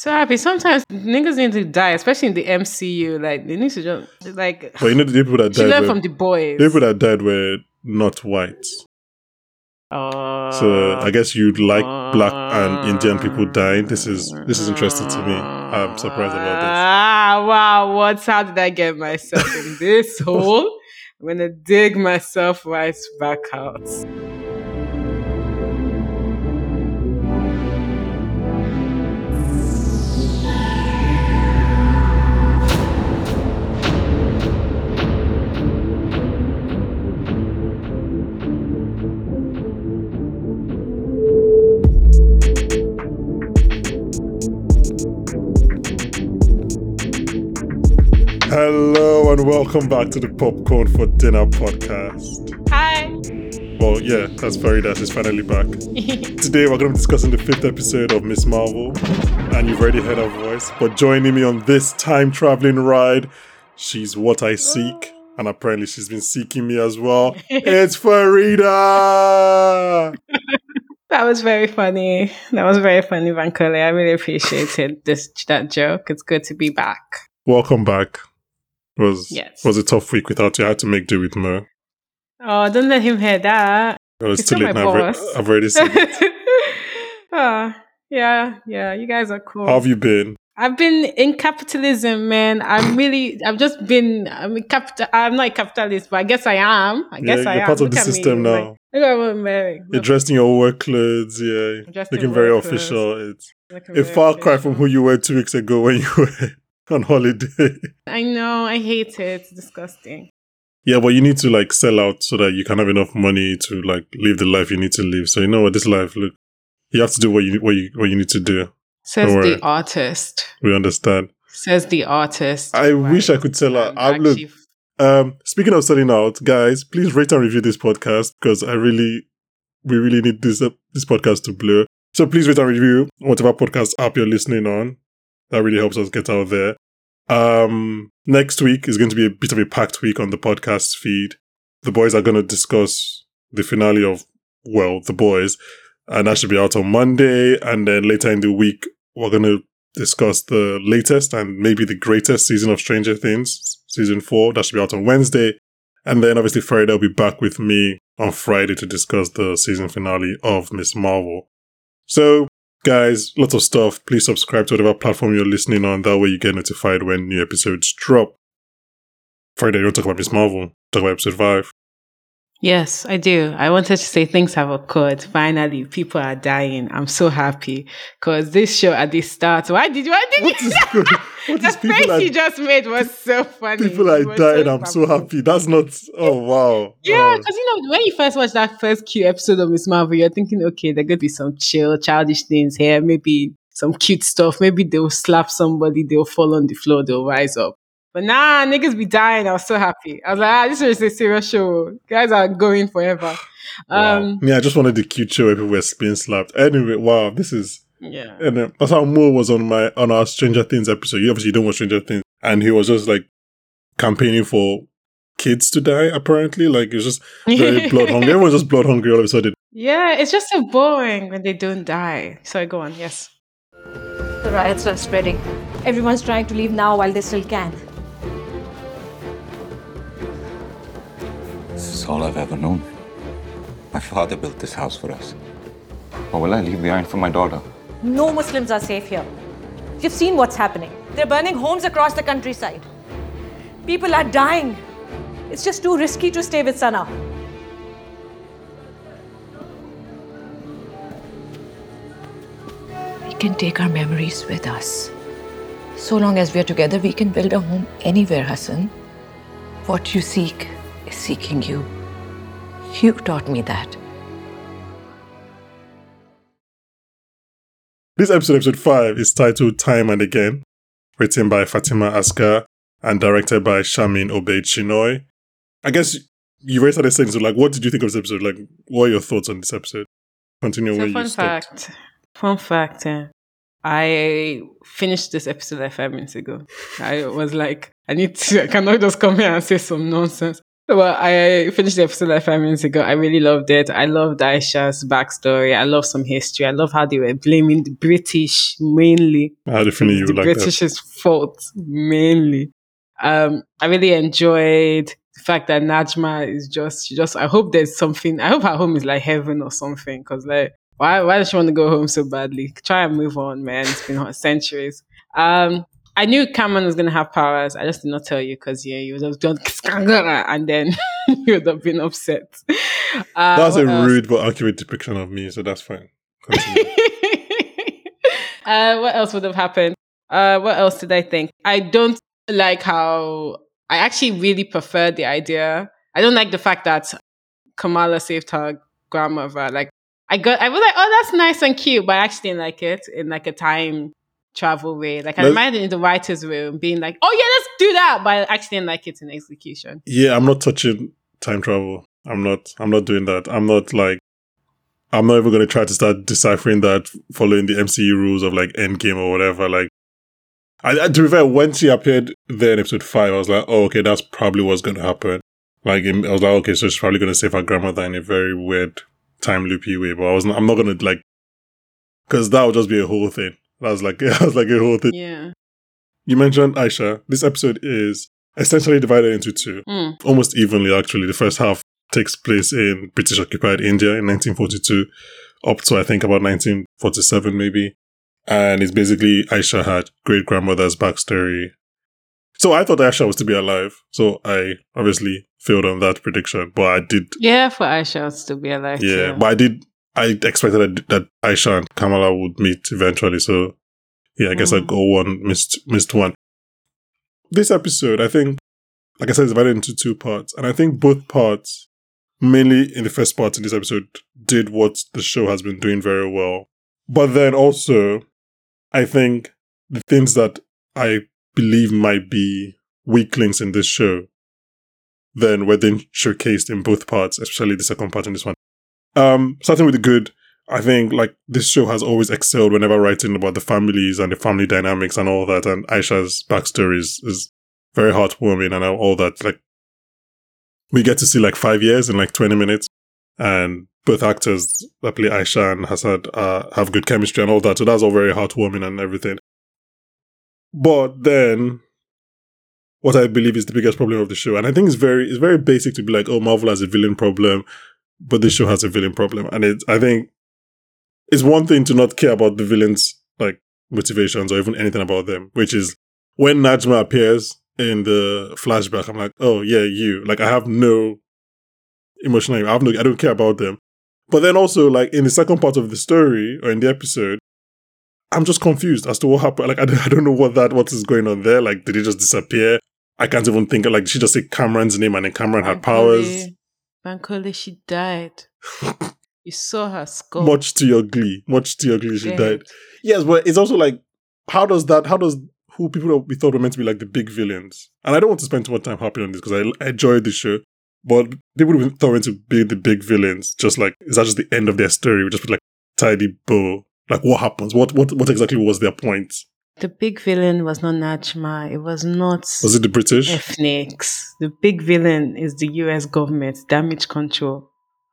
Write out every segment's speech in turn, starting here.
So happy. Sometimes niggas need to die, especially in the MCU. Like they need to just like. But you know the people that died. Were, from the boys. the people that died were not white. Oh. So I guess you'd like black and Indian people dying. This is this is interesting to me. I'm surprised about this. Ah, wow. What? How did I get myself in this hole? I'm gonna dig myself right back out. Hello and welcome back to the Popcorn for Dinner podcast. Hi. Well, yeah, that's Faridas is finally back. Today we're going to be discussing the fifth episode of Miss Marvel, and you've already heard her voice. But joining me on this time traveling ride, she's what I seek, and apparently she's been seeking me as well. It's Farida. That was very funny. That was very funny, Bankole. I really appreciated this that joke. It's good to be back. Welcome back. Was Yes. was a tough week without you. I had to make do with Mo. Oh, don't let him hear that. It was He's too late now. I've, boss. I've already said it. Ah, yeah, yeah. You guys are cool. How have you been? I've been in capitalism, man. I'm really. I've just been. I'm a capital. I'm not a capitalist, but I guess I am. I guess Yeah, I you're am. part of Look the at me, system like, now. look at what I'm wearing. You're dressed in your work clothes, yeah. I'm dressed in Looking very work clothes. official. It's Looking a far cry from who you were two weeks ago when you were on holiday. I know. I hate it. It's disgusting. Yeah, but you need to like sell out so that you can have enough money to like live the life you need to live. So you know what this life look. You have to do what you what you what you need to do. Says the artist. We understand. Says the artist. I wish I could sell out. I'm I'm look. Um, speaking of selling out, guys, please rate and review this podcast because I really, we really need this uh, this podcast to blow. So please rate and review whatever podcast app you're listening on. That really helps us get out there. Um, next week is going to be a bit of a packed week on the podcast feed. The boys are going to discuss the finale of well, the boys, and that should be out on Monday. And then later in the week, we're going to discuss the latest and maybe the greatest season of Stranger Things, season four. That should be out on Wednesday. And then obviously Friday will be back with me on Friday to discuss the season finale of Miss Marvel. So, guys, lots of stuff. Please subscribe to whatever platform you're listening on. That way you get notified when new episodes drop. Friday, you want to talk about Miss Marvel? Talk about episode five. Yes, I do. I wanted to say things have occurred. Finally, people are dying. I'm so happy because this show at the start. Why did you? Why did What you? What the face are, you just made was so funny. people are dying? I'm so happy. That's not. Oh wow. Yeah, Oh. because you know when you first watch that first cute episode of Miss Marvel, you're thinking, okay, there could be some chill, childish things here, maybe some cute stuff. Maybe they'll slap somebody, they'll fall on the floor, they'll rise up. But nah, niggas be dying. I was so happy. I was like, ah, this is a serious show. Guys are going forever. Wow. Um, yeah, I just wanted the cute show where people were being slapped. Anyway, wow, this is yeah. and uh, that's how Mo was on my on our Stranger Things episode. You obviously don't watch Stranger Things, and he was just like campaigning for kids to die. Apparently, like it was just very blood hungry. Everyone's just blood hungry all of a sudden. yeah, it's just so boring when they don't die. Sorry, go on. Yes. The riots are spreading. Everyone's trying to leave now while they still can. This is all I've ever known. My father built this house for us. What will I leave behind for my daughter? No Muslims are safe here. You've seen what's happening. They're burning homes across the countryside. People are dying. It's just too risky to stay with Sana. We can take our memories with us. So long as we're together, we can build a home anywhere, Hassan. What you seek is seeking you. You taught me that. This episode, episode five, is titled "Time and Again," written by Fatimah Asghar and directed by Sharmeen Obaid-Chinoy. I guess you raised other things. So, like, what did you think of this episode? Like, what are your thoughts on this episode? Continue where So you fun stopped. fact. Fun fact. eh, I finished this episode like five minutes ago. I was like, I need to. I cannot just come here and say some nonsense. Well, I finished the episode like five minutes ago. I really loved it. I loved Aisha's backstory. I love some history. I love how they were blaming the British mainly. I definitely you the like that. British's fault mainly. Um, I really enjoyed the fact that Najma is just, she just. I hope there's something. I hope her home is like heaven or something. Because like, why, why does she want to go home so badly? Try and move on, man. It's been centuries. Um, I knew Kamran was gonna have powers. I just did not tell you because yeah, you would have done and then you would have been upset. Uh, That's a else? rude but accurate depiction of me, so that's fine. Uh, what else would have happened? Uh, what else did I think? I don't like how I actually really prefer the idea. I don't like the fact that Kamala saved her grandmother. Like I got, I was like, oh, that's nice and cute, but I actually didn't like it in like a time travel way. Like I Let's- in the writers' room being like, oh yeah, let's do that, but I actually didn't like it in execution. yeah, I'm not touching time travel. I'm not. I'm not doing that. I'm not like. I'm not even going to try to start deciphering that following the MCU rules of like Endgame or whatever. Like, I, I- to be fair, when she appeared there in episode five, I was like, oh, okay, that's probably what's going to happen. Like, I was like, okay, so she's probably going to save her grandmother in a very weird time loopy way. But I was, not, I'm not going to like, because that would just be a whole thing. That was like, that was like a whole thing. Yeah. You mentioned Aisha. This episode is essentially divided into two Mm. almost evenly actually. The first half takes place in British occupied India in 1942 up to I think about 1947 maybe. And it's basically Aisha had great grandmother's backstory. So I thought Aisha was to be alive. So I obviously failed on that prediction, but I did Yeah, for Aisha to be alive. yeah, too. but I did. I expected that, that Aisha and Kamala would meet eventually. So, yeah, I guess I Mm. go one missed missed one. This episode, I think, like I said, is divided into two parts, and I think both parts, mainly in the first part in this episode, did what the show has been doing very well. But then also, I think the things that I believe might be weak links in this show, then were then showcased in both parts, especially the second part in this one. Um, starting with the good, I think like this show has always excelled whenever writing about the families and the family dynamics and all that. And Aisha's backstory is, is very heartwarming and all that. Like we get to see like five years in like 20 minutes and both actors that play Aisha and Hassan uh, have good chemistry and all that. So that's all very heartwarming and everything. But then what I believe is the biggest problem of the show. And I think it's very, it's very basic to be like, oh, Marvel has a villain problem but this show has a villain problem, and it I think it's one thing to not care about the villains like motivations or even anything about them, which is when Najma appears in the flashback, I'm like, oh yeah, you. Like I have no emotional, I have no, I don't care about them. But then also like in the second part of the story or in the episode, I'm just confused as to what happened. Like I don't, I don't know what that what is going on there. Like did he just disappear? I can't even think. Like she just said Kamran's name and then Kamran had powers. Bankole, she died. you saw her skull. much to your glee, much to your glee, she Dead. died. Yes, but it's also like, how does that? How does who people we thought were meant to be like the big villains? And I don't want to spend too much time harping on this because I, I enjoyed the show, but people who thought were to be the big villains, just like is that just the end of their story? We just put like tidy bow. Like what happens? What what what exactly was their point? The big villain was not Najma. It was not Was it the British? ethnics. The big villain is the US government, damage control.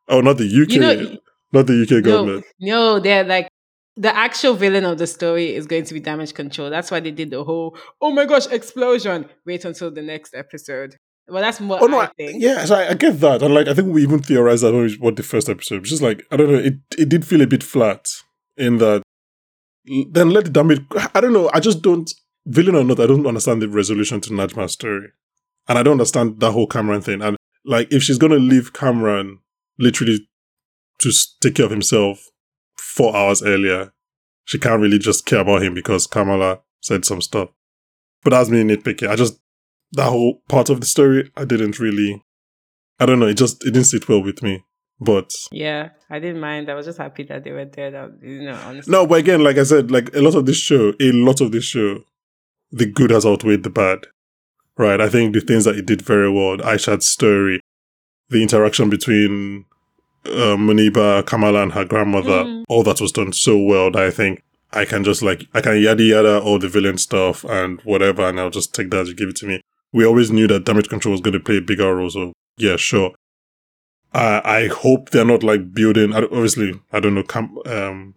Oh, not the UK. You know, not the UK government. no, they're like the actual villain of the story is going to be damage control. That's why they did the whole oh my gosh explosion. Wait until the next episode. Well, that's what Oh no, I I, think. yeah, so I, I get that, and like I think we even theorized that when we watched the first episode. It's just like I don't know, it it did feel a bit flat in that. Then let the damage. I don't know. I just don't villain or not. I don't understand the resolution to Najma's story, and I don't understand that whole Kamran thing. And like, if she's gonna leave Kamran literally to take care of himself four hours earlier, she can't really just care about him because Kamala said some stuff. But that's me nitpicking. I just that whole part of the story, I didn't really. I don't know. It just it didn't sit well with me. But Yeah, I didn't mind. I was just happy that they were there. That you know, honestly. no, but again, like I said, like a lot of this show, a lot of this show, the good has outweighed the bad. Right. I think the things that it did very well, Aisha's story, the interaction between uh, Muneeba, Kamala, and her grandmother, Mm. all that was done so well that I think I can just like I can yada yada all the villain stuff and whatever, and I'll just take that as you give it to me. We always knew that damage control was going to play a bigger role, so yeah, sure. I I hope they're not like building. Obviously, I don't know Cam, um,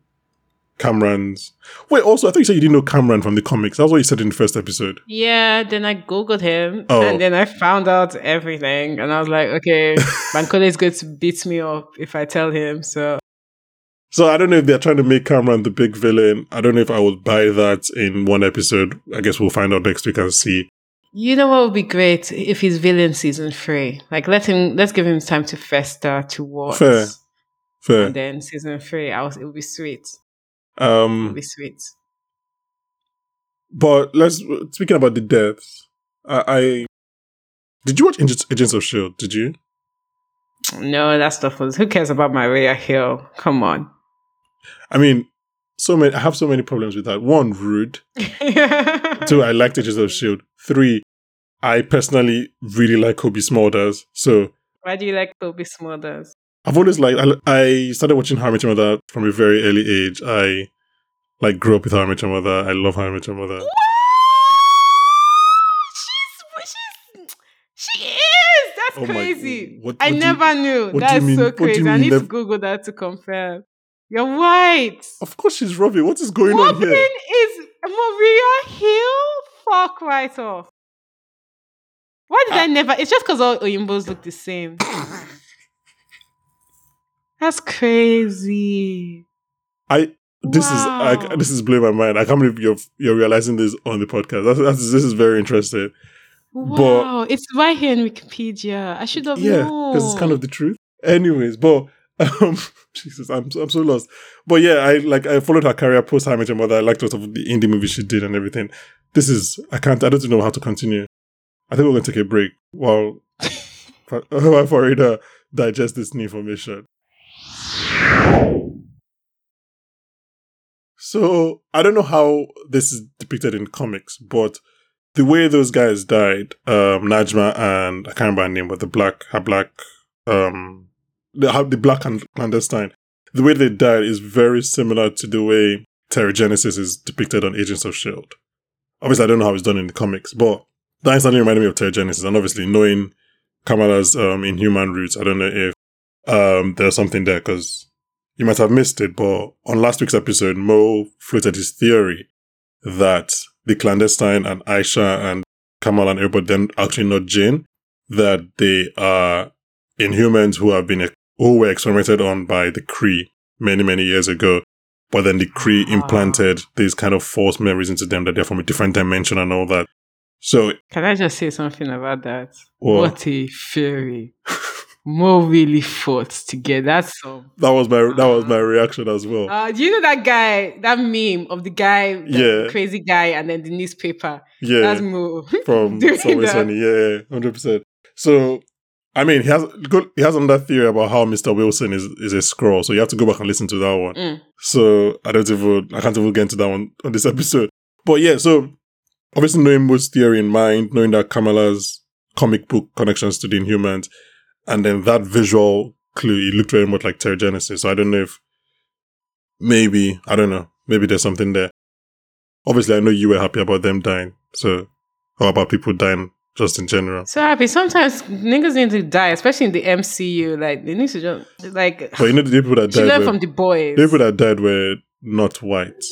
Kamran's. Wait, also, I think you said you didn't know Kamran from the comics. That's what you said in the first episode. Yeah, then I googled him Oh. and then I found out everything, and I was like, okay, Bankole is going to beat me up if I tell him. So So I don't know if they're trying to make Kamran the big villain. I don't know if I would buy that in one episode. I guess we'll find out next week and see. You know what would be great if he's villain season three. Like let him, let's give him time to fester to what, Fair. Fair. and then season three, I was, it would be sweet. It Um, would be sweet. but let's speaking about the deaths. I, I did you watch Agents, Agents of Shield? Did you? No, that stuff was. Who cares about Maria Hill? Come on. I mean, so many. I have so many problems with that. One, rude. Two, I liked Agents of Shield. Three, I personally really like Cobie Smulders. So Why do you like Cobie Smulders? I've always liked. I, I started watching How I Met Your Mother from a very early age. I like grew up with How I Met Your Mother. I love How I Met Your Mother. She's, she's, she is. That's Oh my- crazy. what- I what you- never knew. you That's so what do you crazy. I need nev- to Google that to confirm. You're right. Of course, she's Robin. What is going Robin on here? is Maria Hill. Fuck right off. Why did I ah. never? It's just because all Oyinbos look the same. That's crazy. I this is I, this is blowing my mind. I can't believe you're you're realizing this on the podcast. That's, that's this is very interesting. Wow, it's right here in Wikipedia. I should have Yeah, known. because it's kind of the truth. Anyways, but um, Jesus, I'm I'm so lost. But yeah, I like I followed her career post How I Met Your Mother. I liked a lot of the indie movies she did and everything. This is I can't I don't know how to continue. I think we're gonna take a break while while Farida digest this new information. So I don't know how this is depicted in comics, but the way those guys died, um, Najma and I can't remember her name, but the black, her black, um, the, the black and clandestine, the way they died is very similar to the way Terrigenesis is depicted on Agents of Shield. Obviously, I don't know how it's done in the comics, but that instantly reminded me of Terrigenesis, and obviously knowing Kamala's um, inhuman roots, I don't know if um, there's something there because you might have missed it, but on last week's episode, Mo floated his theory that the clandestine and Aisha and Kamal and everybody then actually not Jane, that they are inhumans who have been who were experimented on by the Kree many many years ago, but then the Kree Wow. implanted these kind of false memories into them that they're from a different dimension and all that. So, Can I just say something about that? What? What a fairy. Mo really fought to get that song. that was my that was my reaction as well. Uh, do you know that guy, that meme of the guy, the Yeah. crazy guy, and then the newspaper? yeah, That's Mo. from Somewhere. Sunny. Yeah, hundred percent. So, I mean, he has good. He has another theory about how Mister Wilson is is a Skrull. So you have to go back and listen to that one. Mm. So I don't even. I can't even get into that one on this episode. But yeah, so obviously knowing Mo's theory in mind, knowing that Kamala's comic book connections to the Inhumans, and then that visual clue, it looked very much like Terrigenesis. So I don't know if maybe I don't know. Maybe there's something there. Obviously, I know you were happy about them dying. So how about people dying just in general? So happy. Sometimes niggas need to die, especially in the MCU. Like they need to just like. But you know the people that died were, from the boys. the people that died were not white.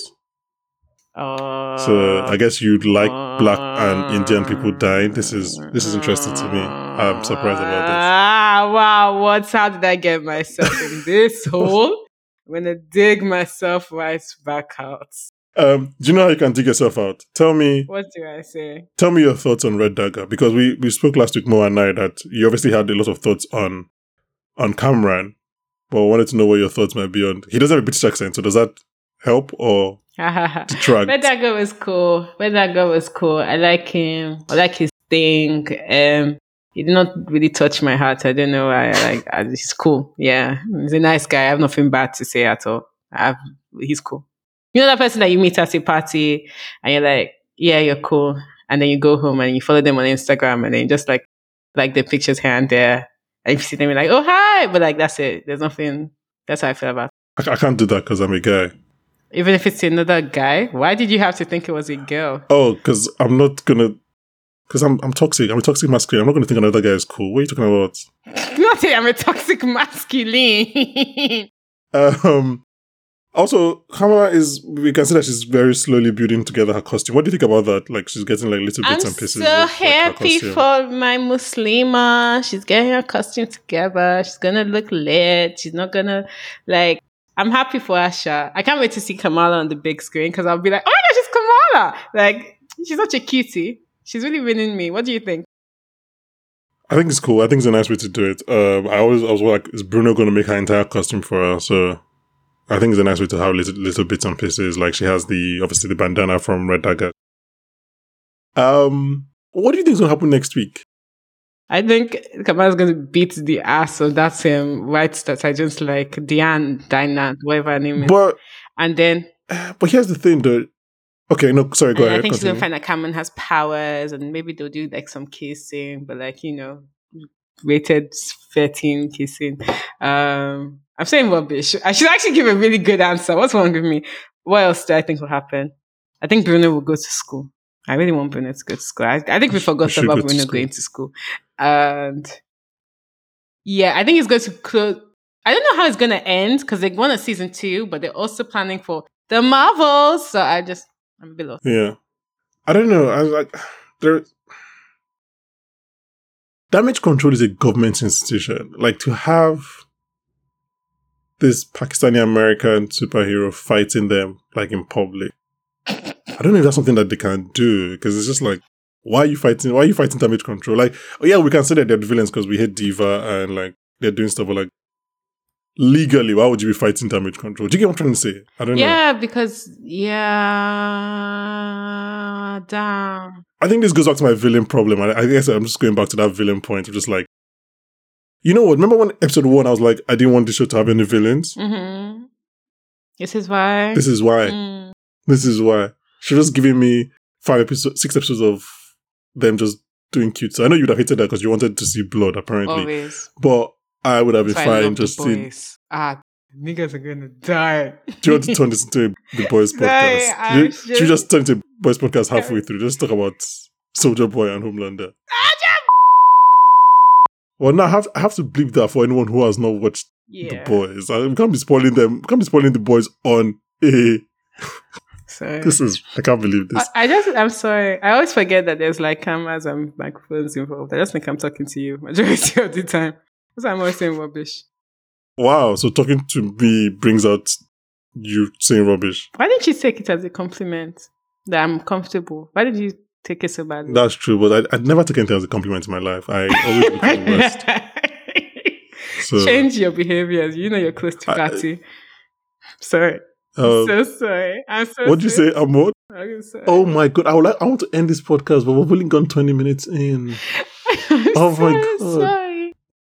Oh, So I guess you'd like black and Indian people dying. This is this is interesting to me. I'm surprised about this. Ah, wow. What? How did I get myself in this hole? I'm gonna dig myself right back out. Um, do you know how you can dig yourself out? Tell me, What do I say? tell me your thoughts on Red Dagger because we we spoke last week, Mo and I, that you obviously had a lot of thoughts on on Kamran, but I wanted to know what your thoughts might be on. He doesn't have a British accent, so does that help or detract? Red Dagger was cool. Red Dagger was cool. I like him. I like his thing. Um, he did not really touch my heart. I don't know why. I like. He's cool. Yeah, he's a nice guy. I have nothing bad to say at all. I have, he's cool. You know that person that you meet at a party and you're like, yeah, you're cool, and then you go home and you follow them on Instagram and then you just like like the pictures here and there, and you see them, you're like, oh hi, but like that's it. There's nothing. That's how I feel about. I, I can't do that because I'm a guy. Even if it's another guy, why did you have to think it was a girl? Oh, because I'm not gonna. Because I'm I'm toxic. I'm a toxic masculine. I'm not going to think another guy is cool. What are you talking about? Not I'm a toxic masculine. Um. Also, Kamala is. We can see that she's very slowly building together her costume. What do you think about that? Like she's getting like little I'm bits and pieces. so of, happy for my Muslima. She's getting her costume together. She's gonna look lit. She's not gonna like. I'm happy for Asha. I can't wait to see Kamala on the big screen because I'll be like, oh my gosh, she's Kamala! Like she's such a cutie. She's really winning me. What do you think? I think it's cool. I think it's a nice way to do it. Um, I always, I was like, is Bruno going to make her entire costume for her? So I think it's a nice way to have little, little bits and pieces. Like she has the, obviously the bandana from Red Dagger. Um, what do you think is going to happen next week? I think Kamala's gonna beat the ass of that same white that I just like Diane, Dinah, whatever her name is. But, and then but here's the thing though. Okay, no, sorry, go ahead. I think she's gonna find that Kamran has powers, and maybe they'll do like some kissing, but like you know, rated thirteen kissing. Um, I'm saying rubbish. I should actually give a really good answer. What's wrong with me? What else do I think will happen? I think Bruno will go to school. I really want Bruno to go to school. I, I think we forgot should about go Bruno going to school, and yeah, I think it's going to close. I don't know how it's going to end because they want a season two, but they're also planning for the Marvels. So I just I'm a bit lost. Yeah. I don't know. I was like, there. Damage control is a government institution. Like to have this Pakistani American superhero fighting them like in public. I don't know if that's something that they can do because it's just like, why are you fighting? Why are you fighting damage control? Like, oh yeah, we can say that they're the villains because we hate Deever and like they're doing stuff, but like legally, why would you be fighting damage control? Do you get what I'm trying to say? I don't know. Yeah, because yeah, damn. I think this goes back to my villain problem. I, I guess I'm just going back to that villain point of just like, you know what? Remember when episode one, I was like, I didn't want the show to have any villains. Mm-hmm. This is why. This is why. Mm. This is why. She was giving me five episodes, six episodes of them just doing cute. So I know you'd have hated that because you wanted to see blood, apparently. Always. But I would have been That's fine just seeing. Ah, niggas are gonna die. Do you want to turn this into a the boys podcast? You- Should we just- just turn a boys podcast halfway through? Just talk about Soldier Boy and Homelander. Well, now I have, I have to bleep that for anyone who has not watched Yeah. the boys. I can't be spoiling them. We can't be spoiling the boys on a. So This is I can't believe this. I just I'm sorry. I always forget that there's like cameras and microphones involved. I just think I'm talking to you majority of the time. Why I'm always saying rubbish. Wow. So talking to me brings out you saying rubbish. Why didn't you take it as a compliment that I'm comfortable? Why did you take it so badly? That's true, but I, I'd never take anything as a compliment in my life. I always look the worst. So, Change your behaviors. You know you're close to I- party. sorry. uh, so sorry. I'm so what'd you say, Amor? Oh my god! I would like. I want to end this podcast, but we've only gone twenty minutes in. Oh my God. Sorry.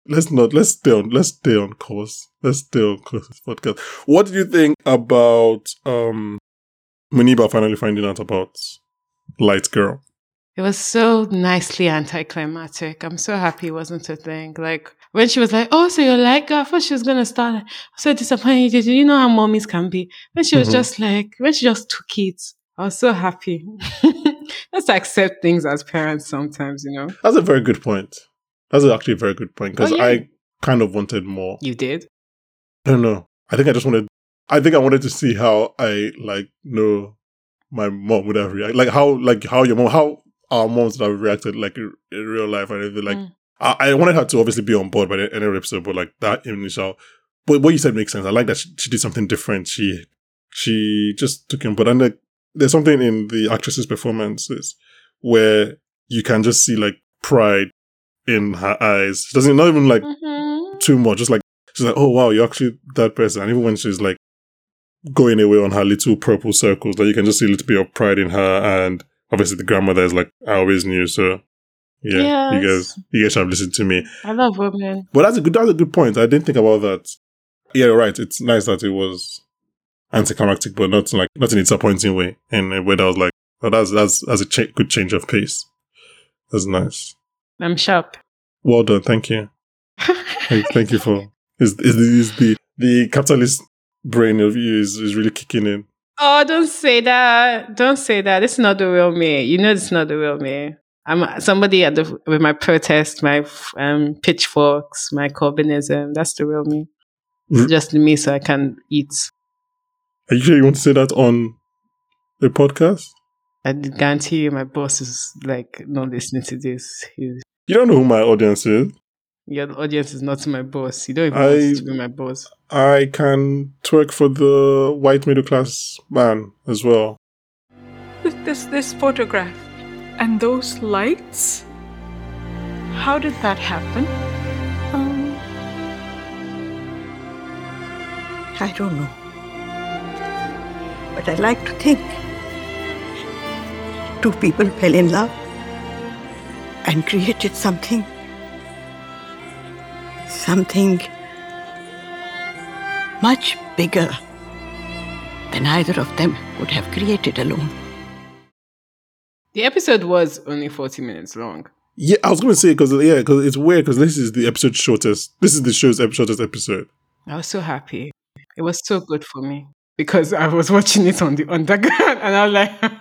Let's not. Let's stay on. Let's stay on course. Let's stay on course. This podcast. What did you think about um Muneeba finally finding out about Light Girl? It was so nicely anticlimactic. I'm so happy it wasn't a thing. Like when she was like, "Oh, so you're like," I thought she was gonna start. So disappointed. You know how mommies can be. When she was Mhm. just like, when she just took it, I was so happy. Let's accept things as parents sometimes, you know. That's a very good point. That's actually a very good point because Oh, yeah. I kind of wanted more. You did. I don't know. I think I just wanted. I think I wanted to see how I like know my mom would have reacted, like how like how your mom, how our moms would have reacted, like in, in real life and everything. Like Mm. I, I wanted her to obviously be on board by the end of the episode, but like that initial. But what you said makes sense. I like that she, she did something different. She she just took him, but then like, there's something in the actress's performances where you can just see like pride in her eyes. She doesn't not even like Mhm. too much. Just like she's like, oh wow, you're actually that person. And even when she's like going away on her little purple circles, that you can just see a little bit of pride in her. And obviously the grandmother is like, I always knew. So yeah, you guys, you guys should have listened to me. I love women. But that's a good, that's a good point. I didn't think about that. Yeah, you're right. It's nice that it was anticlimactic, but not like not in a disappointing way. In a way that was like, oh, that's that's that's a cha- good change of pace. That's nice. I'm sharp. Well done. Thank you. Thank, thank you for is is the, is the the capitalist brain of you is, is really kicking in. Oh, don't say that. Don't say that. It's not the real me. You know it's not the real me. I'm somebody at the with my protest, my um, pitchforks, my Corbynism. That's the real me. Mm. Just me, so I can eat. Are you sure you want to say that on the podcast? I guarantee you, my boss is like not listening to this. He, You don't know who my audience is. Your audience is not my boss. You don't even I- want to be my boss. I can twerk for the white middle class man as well. This this photograph and those lights. How did that happen? Um, I don't know. But I like to think two people fell in love and created something. Something much bigger than either of them would have created alone. The episode was only 40 minutes long. Yeah, I was going to say because yeah, because it's weird because this is the episode shortest. This is the show's ep- shortest episode. I was so happy. It was so good for me because I was watching it on the underground and I was like,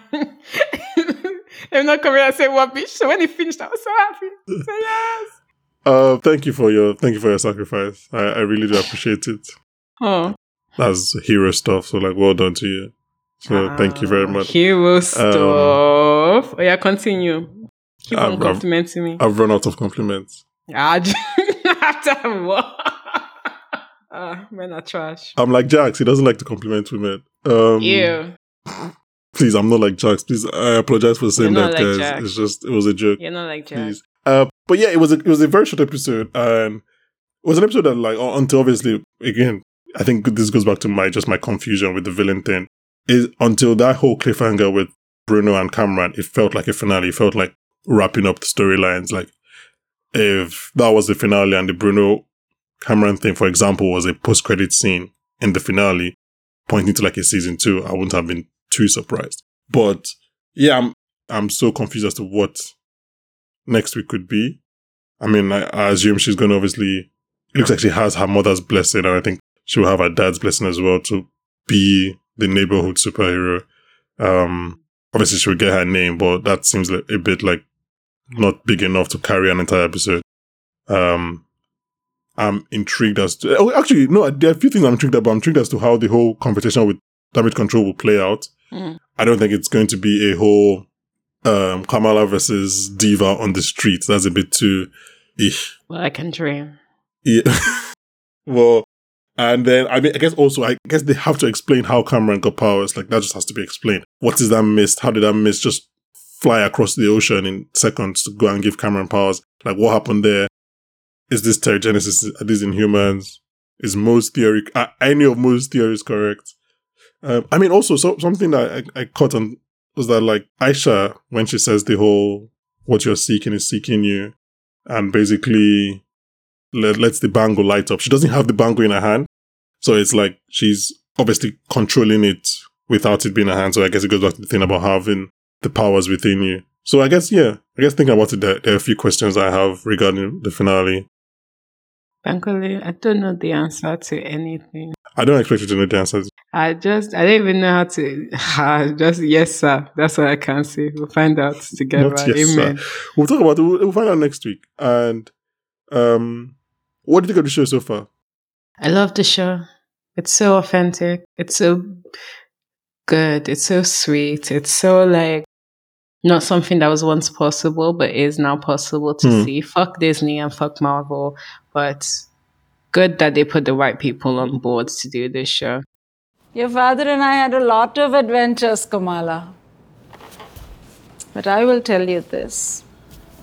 I'm not coming and say what bitch. So when it finished, I was so happy. So yes. Uh, thank you for your thank you for your sacrifice. I, I really do appreciate it. Oh, That's hero stuff. So like, well done to you. So thank you very Ah, much. Hero stuff. oh yeah, continue. Keep I've- on I've- complimenting me. I've run out of compliments. Ah, After what? Ah, men are trash. I'm like Jax. He doesn't like to compliment women. Um, Ew. Please, I'm not like Jax. Please, I apologize for saying that, like guys. Jax. It's just it was a joke. You're not like Jack. please. Uh, but yeah, it was a, it was a very short episode, and it was an episode that like until obviously again, I think this goes back to my just my confusion with the villain thing. Is until that whole cliffhanger with Bruno and Kamran, it felt like a finale. It felt like wrapping up the storylines. Like if that was the finale and the Bruno Kamran thing, for example, was a post credit scene in the finale, pointing to like a season two, I wouldn't have been too surprised. But yeah, I'm I'm so confused as to what next week could be. I mean, I, I assume she's going to obviously. It looks like she has her mother's blessing, and I think she will have her dad's blessing as well to be the neighborhood superhero. Um, obviously, she will get her name, but that seems like a bit like not big enough to carry an entire episode. Um, I'm intrigued as to. Oh, actually, no, there are a few things I'm intrigued about. I'm intrigued as to how the whole competition with damage control will play out. Mm. I don't think it's going to be a whole um, Kamala versus Deever on the street. That's a bit too. Ish. Well, I can dream. Yeah. well, and then I mean, I guess also, I guess they have to explain how Kamran got powers. Like that just has to be explained. What is that mist? How did that mist just fly across the ocean in seconds to go and give Kamran powers? Like what happened there? Is this Terrigenesis? Are these Inhumans? Is Mo's theory? Are any of Mo's theories correct? Um, I mean, also so, something that I, I caught on was that like Aisha when she says the whole "what you're seeking is seeking you," and basically let, lets the bangle light up. She doesn't have the bangle in her hand, so it's like she's obviously controlling it without it being a hand. So I guess it goes back to the thing about having the powers within you. So I guess yeah, I guess thinking about it, there, there are a few questions I have regarding the finale. Bankole, I don't know the answer to anything. I don't expect you to know the answers. I just, I don't even know how to. Ah, just yes, sir. That's what I can say. We'll find out together. Not yes, sir. We'll talk about it. We'll, we'll find out next week. And um, what do you think of the show so far? I love the show. It's so authentic. It's so good. It's so sweet. It's so like not something that was once possible, but is now possible to Hmm. see. Fuck Disney and fuck Marvel, but good that they put the right people on boards to do this show. Your father and I had a lot of adventures, Kamala. But I will tell you this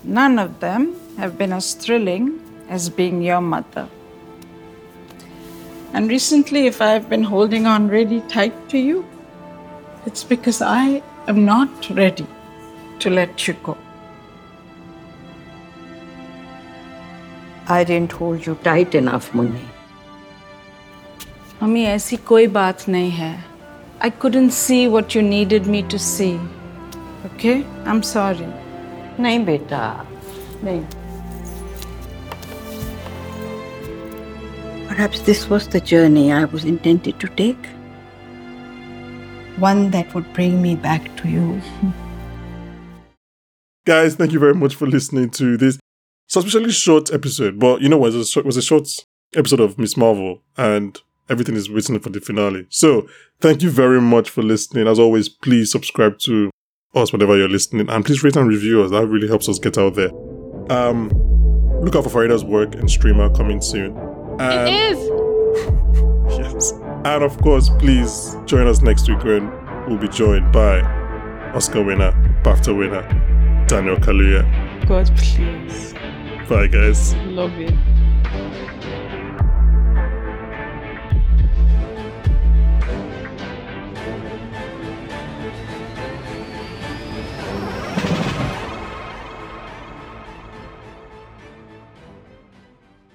none of them have been as thrilling as being your mother. And recently, if I've been holding on really tight to you, it's because I am not ready to let you go. I didn't hold you tight enough, Munni. Mummy ऐसी कोई बात नहीं है आई couldn't see what you needed me to see. Okay? I'm sorry. नहीं बेटा नहीं Perhaps this was the journey I was intended to take. One that would bring me back to you. guys, thank you very much for listening to this suspiciously short episode. But you know what? It was a short, it was a short episode of Miss Marvel, and everything is waiting for the finale. So thank you very much for listening. As always, please subscribe to us whenever you're listening, and please rate and review us. That really helps us get out there. Um, look out for Farida's work and streamer coming soon. And It is. Yes. And of course, please join us next week when we'll be joined by Oscar winner, BAFTA winner, Daniel Kaluuya. God, please. Bye, guys. Love it.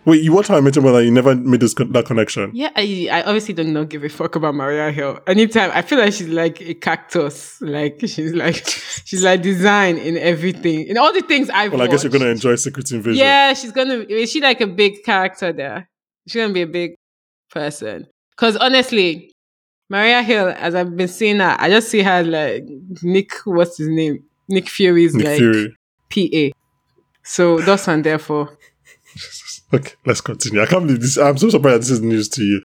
Wait, you watch How I Met Your Mother, you never made this con- that connection. Yeah, I, I obviously don't know, give a fuck about Maria Hill. Anytime, I feel like she's like a cactus. Like, she's like, she's like design in everything. In all the things I've Well, I guess you're going to enjoy Secret Invasion. Yeah, she's gonna. Is she like a big character there? She's gonna be a big person. Because honestly, Maria Hill, as I've been seeing her, I just see her like Nick. What's his name? Nick Fury's Nick like Fury. PA. So that's and therefore. Okay, let's continue. I can't believe this. I'm so surprised this is news to you.